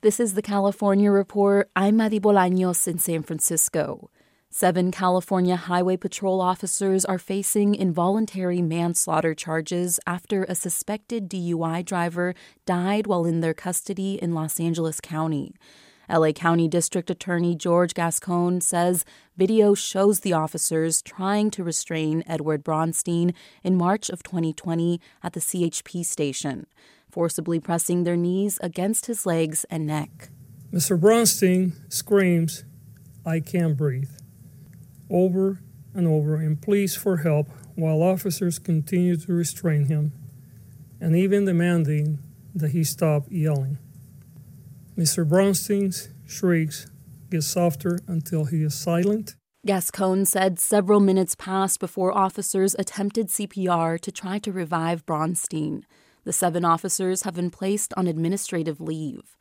This is the California Report. I'm Madi Bolaños in San Francisco. Seven California Highway Patrol officers are facing involuntary manslaughter charges after a suspected DUI driver died while in their custody in Los Angeles County. LA County District Attorney George Gascon says video shows the officers trying to restrain Edward Bronstein in March of 2020 at the CHP station forcibly pressing their knees against his legs and neck. Mr. Bronstein screams, I can't breathe, over and over and pleads for help while officers continue to restrain him and even demanding that he stop yelling. Mr. Bronstein's shrieks get softer until he is silent. Gascon said several minutes passed before officers attempted CPR to try to revive Bronstein. The seven officers have been placed on administrative leave.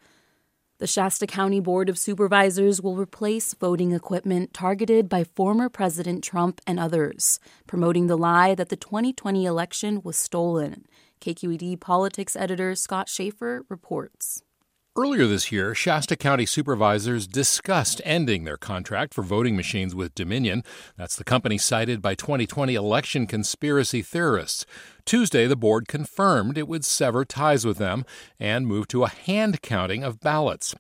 The Shasta County Board of Supervisors will replace voting equipment targeted by former President Trump and others, promoting the lie that the 2020 election was stolen. KQED politics editor Scott Shafer reports. Earlier this year, Shasta County supervisors discussed ending their contract for voting machines with Dominion. That's the company cited by 2020 election conspiracy theorists. Tuesday, the board confirmed it would sever ties with them and move to a hand counting of ballots.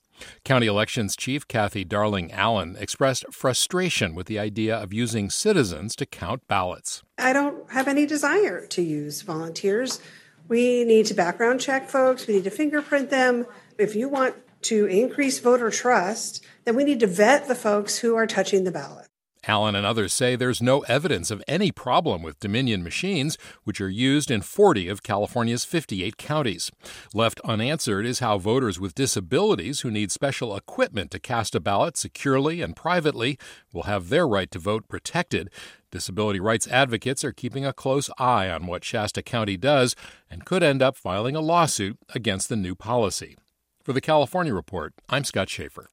County Elections Chief Kathy Darling Allen expressed frustration with the idea of using citizens to count ballots. I don't have any desire to use volunteers. We need to background check folks, we need to fingerprint them if you want to increase voter trust, then we need to vet the folks who are touching the ballot. Allen and others say there's no evidence of any problem with Dominion machines, which are used in 40 of California's 58 counties. Left unanswered is how voters with disabilities who need special equipment to cast a ballot securely and privately will have their right to vote protected. Disability rights advocates are keeping a close eye on what Shasta County does and could end up filing a lawsuit against the new policy. For the California Report, I'm Scott Shafer.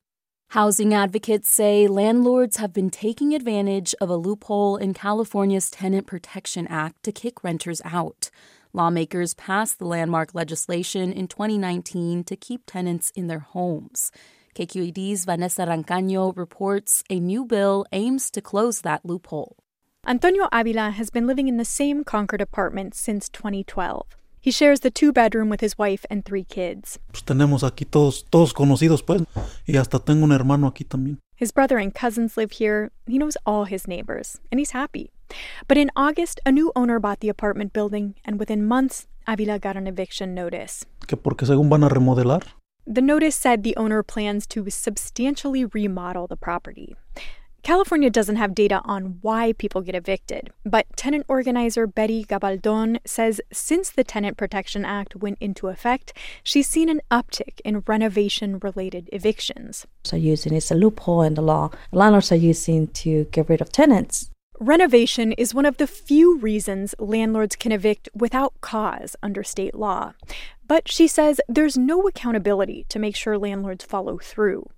Housing advocates say landlords have been taking advantage of a loophole in California's Tenant Protection Act to kick renters out. Lawmakers passed the landmark legislation in 2019 to keep tenants in their homes. KQED's Vanessa Rancaño reports a new bill aims to close that loophole. Antonio Avila has been living in the same Concord apartment since 2012. He shares the two bedroom with his wife and three kids. Pues tenemos aquí todos, todos conocidos, pues, y hasta tengo un hermano aquí también. His brother and cousins live here. He knows all his neighbors, and he's happy. But in August, a new owner bought the apartment building, and within months, Avila got an eviction notice. Que porque según van a remodelar. The notice said the owner plans to substantially remodel the property. California doesn't have data on why people get evicted, but tenant organizer Betty Gabaldon says since the Tenant Protection Act went into effect, she's seen an uptick in renovation related evictions. So using it's a loophole in the law. Landlords are using to get rid of tenants. Renovation is one of the few reasons landlords can evict without cause under state law. But she says there's no accountability to make sure landlords follow through.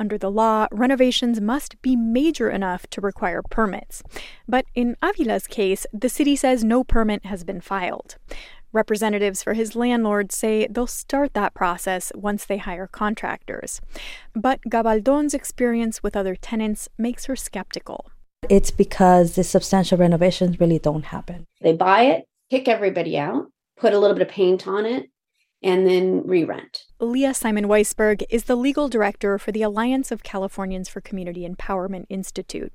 Under the law, renovations must be major enough to require permits. But in Avila's case, the city says no permit has been filed. Representatives for his landlord say they'll start that process once they hire contractors. But Gabaldon's experience with other tenants makes her skeptical. It's because the substantial renovations really don't happen. They buy it, kick everybody out, put a little bit of paint on it, and then re rent. Leah Simon Weisberg is the legal director for the Alliance of Californians for Community Empowerment Institute.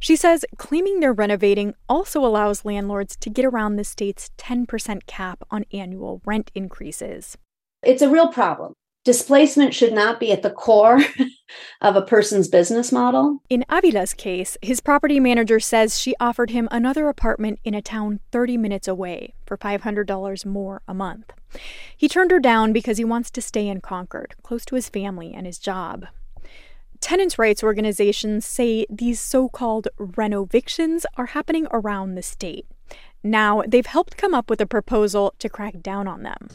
She says claiming they're renovating also allows landlords to get around the state's 10% cap on annual rent increases. It's a real problem. Displacement should not be at the core of a person's business model. In Avila's case, his property manager says she offered him another apartment in a town 30 minutes away for $500 more a month. He turned her down because he wants to stay in Concord, close to his family and his job. Tenants' rights organizations say these so called renovictions are happening around the state. Now, they've helped come up with a proposal to crack down on them.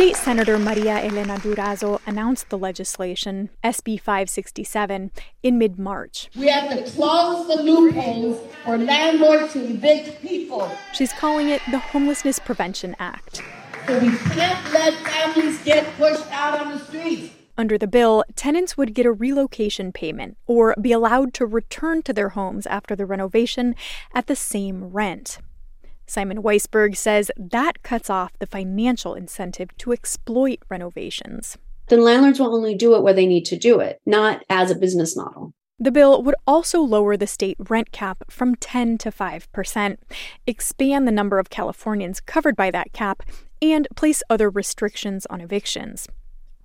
State Senator Maria Elena Durazo announced the legislation, SB 567, in mid March. We have to close the loopholes for landlords to evict people. She's calling it the Homelessness Prevention Act. So we can't let families get pushed out on the streets. Under the bill, tenants would get a relocation payment or be allowed to return to their homes after the renovation at the same rent. Simon Weisberg says that cuts off the financial incentive to exploit renovations. Then landlords will only do it where they need to do it, not as a business model. The bill would also lower the state rent cap from 10 to 5%, expand the number of Californians covered by that cap, and place other restrictions on evictions.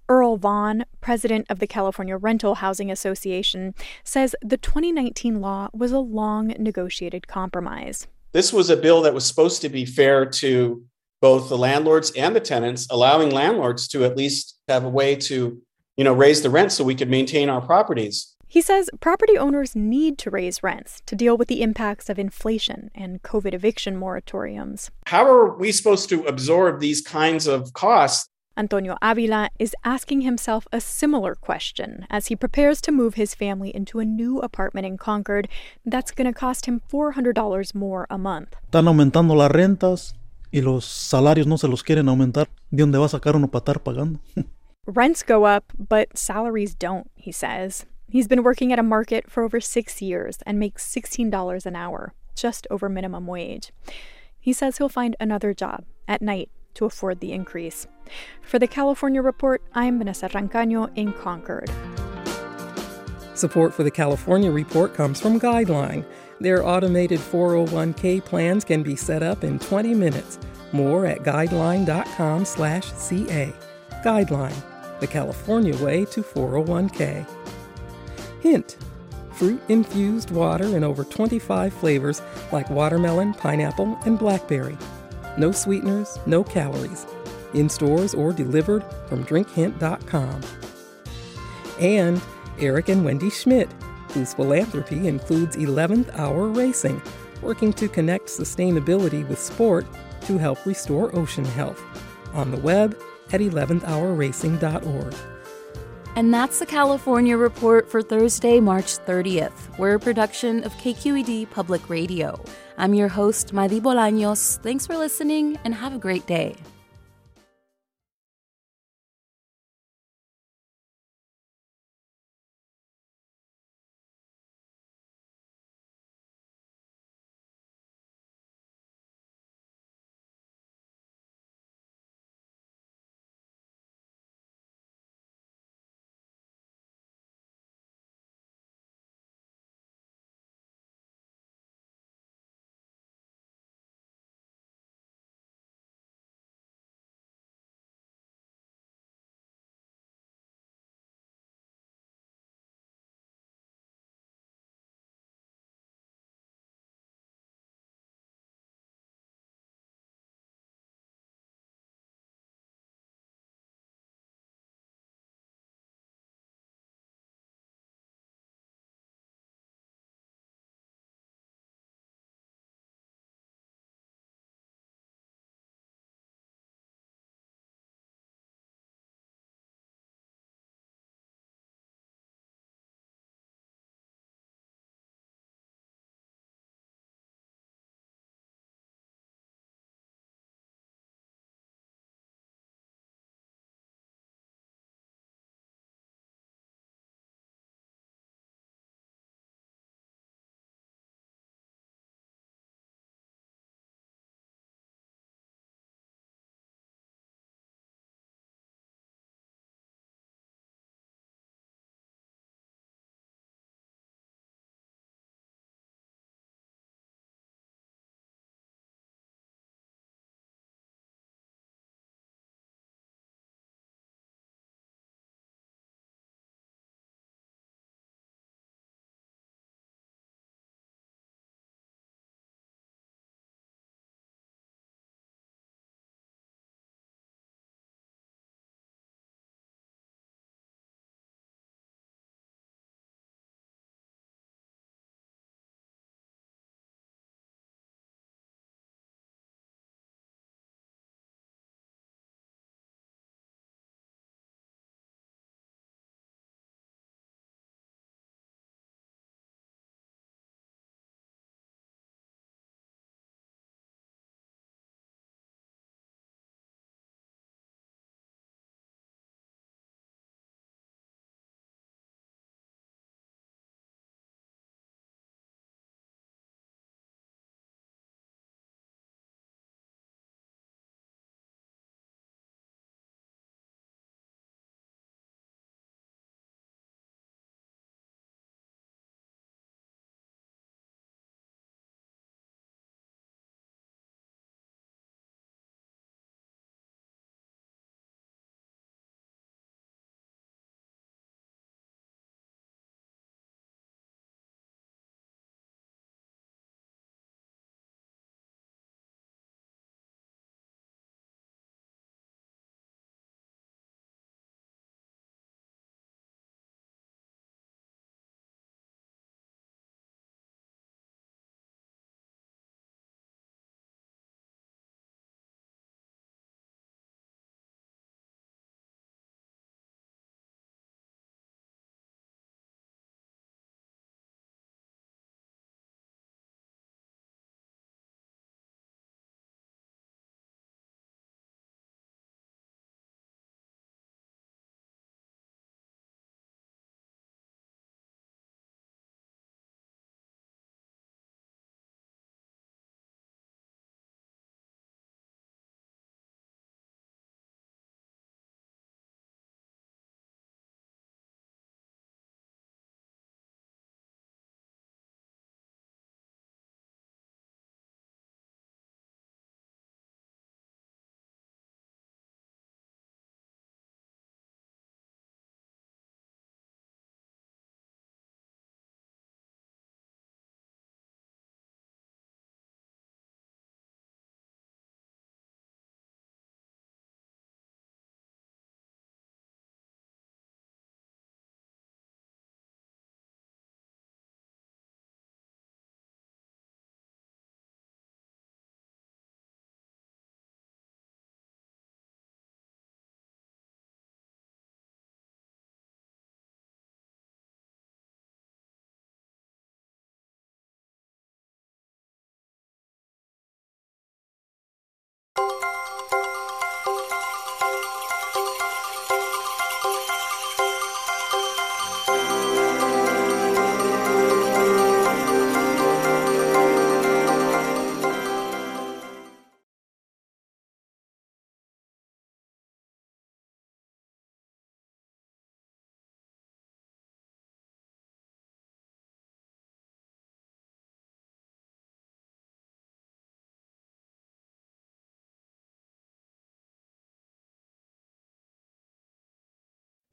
Earl Vaughn, president of the California Rental Housing Association, says the 2019 law was a long negotiated compromise. This was a bill that was supposed to be fair to both the landlords and the tenants, allowing landlords to at least have a way to, you know, raise the rent so we could maintain our properties. He says property owners need to raise rents to deal with the impacts of inflation and COVID eviction moratoriums. How are we supposed to absorb these kinds of costs? Antonio Avila is asking himself a similar question as he prepares to move his family into a new apartment in Concord that's going to cost him $400 more a month. Están aumentando las rentas y los salarios no se los quieren aumentar. ¿De dónde va a sacar uno para estar pagando? Rents go up, but salaries don't, he says. He's been working at a market for over six years and makes $16 an hour, just over minimum wage. He says he'll find another job at night to afford the increase. For the California Report, I'm Vanessa Rancaño in Concord. Support for the California Report comes from Guideline. Their automated 401k plans can be set up in 20 minutes. More at guideline.com/ca. Guideline, the California way to 401k. Hint fruit infused water in over 25 flavors like watermelon, pineapple, and blackberry. No sweeteners, no calories. In stores or delivered from drinkhint.com. And Eric and Wendy Schmidt, whose philanthropy includes 11th Hour Racing, working to connect sustainability with sport to help restore ocean health. On the web at 11thhourracing.org. And that's the California Report for Thursday, March 30th. We're a production of KQED Public Radio. I'm your host, Madi Bolaños. Thanks for listening and have a great day.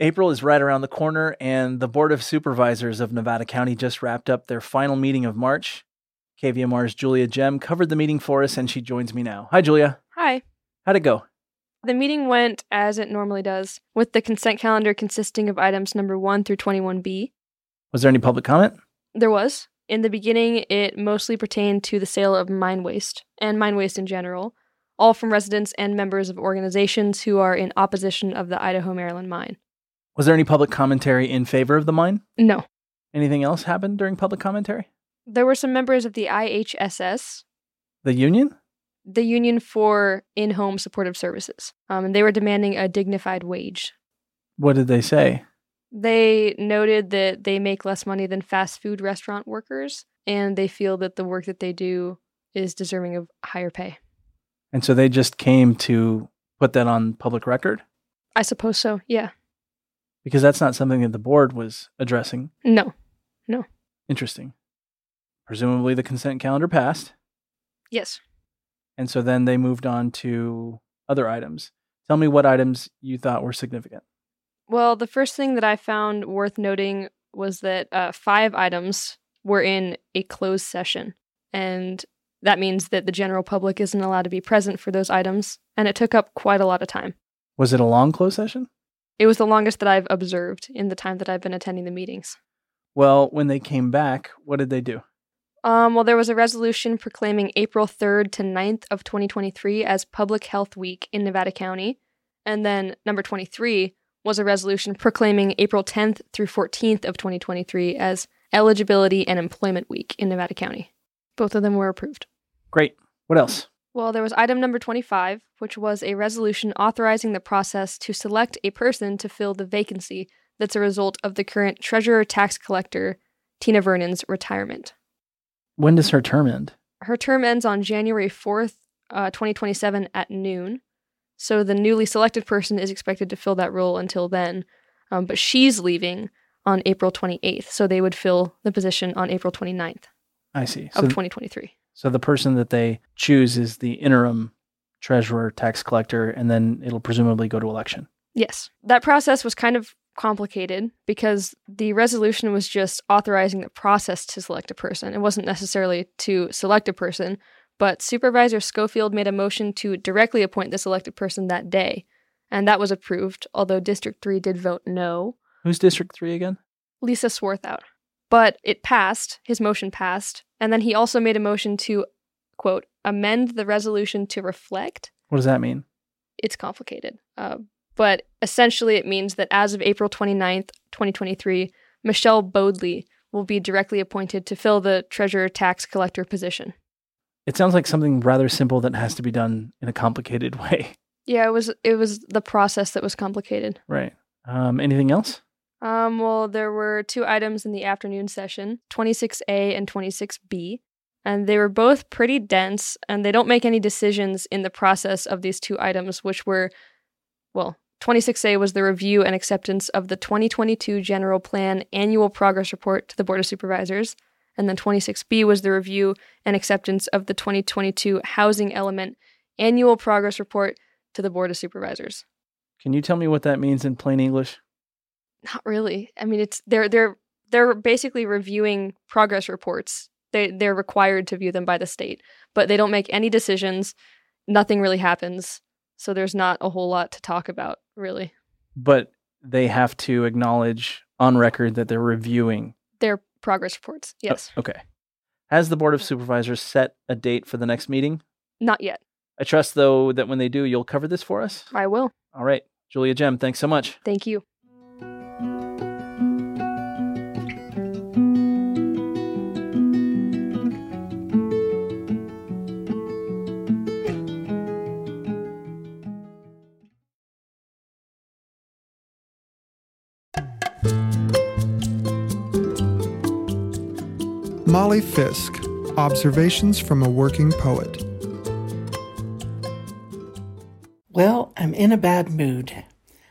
April is right around the corner, and the Board of Supervisors of Nevada County just wrapped up their final meeting of March. KVMR's Julia Gem covered the meeting for us, and she joins me now. Hi, Julia. Hi. How'd it go? The meeting went as it normally does, with the consent calendar consisting of items number 1 through 21B. Was there any public comment? There was. In the beginning, it mostly pertained to the sale of mine waste and mine waste in general, all from residents and members of organizations who are in opposition of the Idaho Maryland mine. Was there any public commentary in favor of the mine? No. Anything else happened during public commentary? There were some members of the IHSS, The union? the Union for In Home Supportive Services, um, and they were demanding a dignified wage. What did they say? They noted that they make less money than fast food restaurant workers, and they feel that the work that they do is deserving of higher pay. And so they just came to put that on public record? I suppose so, yeah. Because that's not something that the board was addressing. No, no. Interesting. Presumably the consent calendar passed. Yes. And so then they moved on to other items. Tell me what items you thought were significant. Well, the first thing that I found worth noting was that uh, five items were in a closed session. And that means that the general public isn't allowed to be present for those items. And it took up quite a lot of time. Was it a long closed session? It was the longest that I've observed in the time that I've been attending the meetings. Well, when they came back, what did they do? Um, well, there was a resolution proclaiming April 3rd to 9th of 2023 as Public Health Week in Nevada County. And then number 23 was a resolution proclaiming April 10th through 14th of 2023 as Eligibility and Employment Week in Nevada County. Both of them were approved. Great. What else? Well, there was item number 25, which was a resolution authorizing the process to select a person to fill the vacancy that's a result of the current treasurer tax collector, Tina Vernon's retirement. When does her term end? Her term ends on January 4th, uh, 2027 at noon. So the newly selected person is expected to fill that role until then. Um, but she's leaving on April 28th. So they would fill the position on April 29th I see. of So, 2023. So the person that they choose is the interim treasurer, tax collector, and then it'll presumably go to election. Yes. That process was kind of complicated because the resolution was just authorizing the process to select a person. It wasn't necessarily to select a person, but Supervisor Scofield made a motion to directly appoint the selected person that day. And that was approved, although District 3 did vote no. Who's District 3 again? Lisa Swarthout. But it passed, his motion passed, and then he also made a motion to, quote, amend the resolution to reflect What does that mean? it's complicated. Uh, but essentially, it means that as of April 29th, 2023, Michelle Bodley will be directly appointed to fill the treasurer tax collector position. It sounds like something rather simple that has to be done in a complicated way. Yeah, it was it was the process that was complicated. Right. Um, anything else? Um, well, there were two items in the afternoon session, 26A and 26B, and they were both pretty dense, and they don't make any decisions in the process of these two items, which were, well, 26A was the review and acceptance of the 2022 General Plan Annual Progress Report to the Board of Supervisors, and then 26B was the review and acceptance of the 2022 Housing Element Annual Progress Report to the Board of Supervisors. Can you tell me what that means in plain English? Not really. I mean, it's they're they're they're basically reviewing progress reports. They they're required to view them by the state, but they don't make any decisions. Nothing really happens, so there's not a whole lot to talk about, really. But they have to acknowledge on record that they're reviewing. They're progress reports. Oh, yes, Oh, okay. Has the Board of Supervisors set a date for the next meeting? not yet. I trust, though, that when they do, you'll cover this for us. I will. All right. Julia Gem, thanks so much. Thank you. Molly Fisk Observations from a Working Poet. Well, I'm in a bad mood.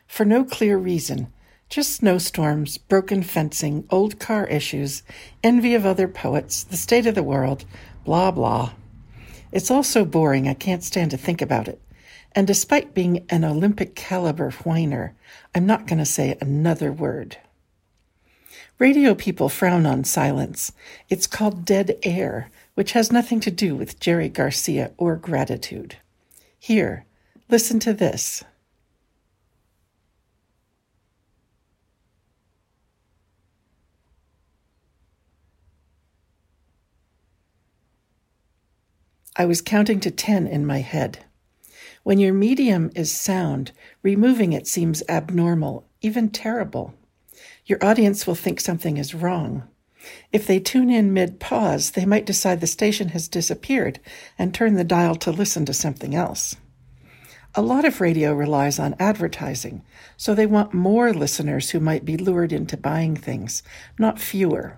For no clear reason. Just snowstorms, broken fencing, old car issues, envy of other poets, the state of the world, blah blah. It's all so boring I can't stand to think about it. And despite being an Olympic caliber whiner, I'm not going to say another word. Radio people frown on silence. It's called dead air, which has nothing to do with Jerry Garcia or gratitude. Here, listen to this. I was counting to 10 in my head. When your medium is sound, removing it seems abnormal, even terrible. Your audience will think something is wrong. If they tune in mid pause, they might decide the station has disappeared and turn the dial to listen to something else. A lot of radio relies on advertising, so they want more listeners who might be lured into buying things, not fewer.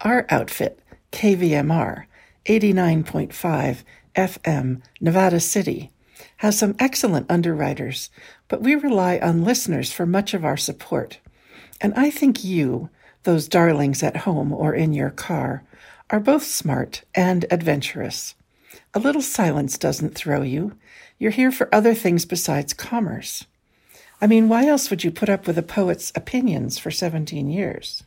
Our outfit, KVMR, 89.5 FM, Nevada City, has some excellent underwriters, but we rely on listeners for much of our support. And I think you, those darlings at home or in your car, are both smart and adventurous. A little silence doesn't throw you. You're here for other things besides commerce. I mean, why else would you put up with a poet's opinions for 17 years?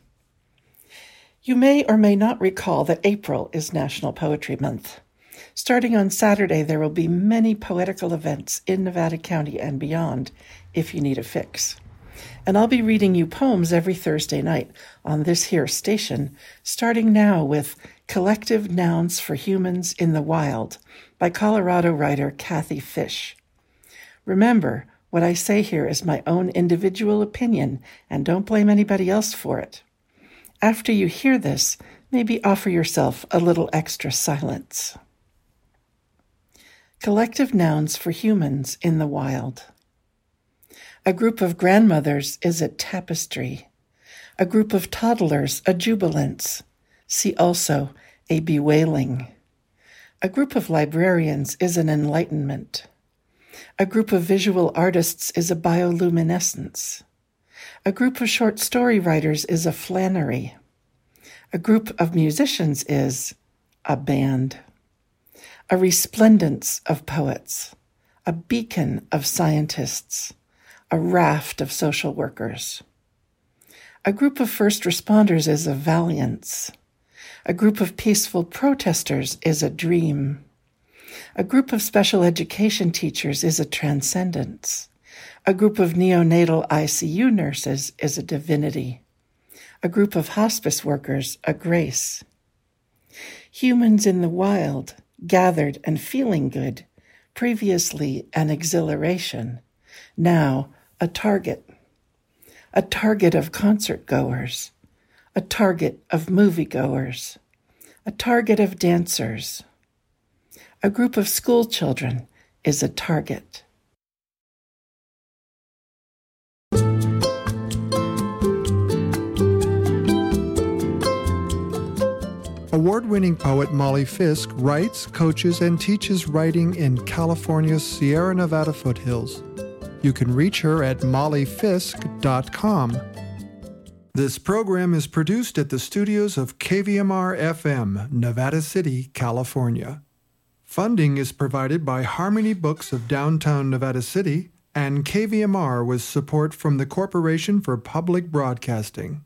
You may or may not recall that April is National Poetry Month. Starting on Saturday, there will be many poetical events in Nevada County and beyond if you need a fix. And I'll be reading you poems every Thursday night on this here station, starting now with Collective Nouns for Humans in the Wild by Colorado writer Kathy Fish. Remember, what I say here is my own individual opinion, and don't blame anybody else for it. After you hear this, maybe offer yourself a little extra silence. Collective nouns for humans in the wild. A group of grandmothers is a tapestry. A group of toddlers, a jubilance. See also a bewailing. A group of librarians is an enlightenment. A group of visual artists is a bioluminescence. A group of short story writers is a Flannery. A group of musicians is a band. A resplendence of poets. A beacon of scientists. A raft of social workers. A group of first responders is a valiance. A group of peaceful protesters is a dream. A group of special education teachers is a transcendence. A group of neonatal ICU nurses is a divinity. A group of hospice workers, a grace. Humans in the wild, gathered and feeling good, previously an exhilaration, now a target. A target of concert goers, a target of moviegoers, a target of dancers. A group of school children is a target. Award winning poet Molly Fisk writes, coaches, and teaches writing in California's Sierra Nevada foothills. You can reach her at mollyfisk.com. This program is produced at the studios of KVMR FM, Nevada City, California. Funding is provided by Harmony Books of downtown Nevada City and KVMR with support from the Corporation for Public Broadcasting.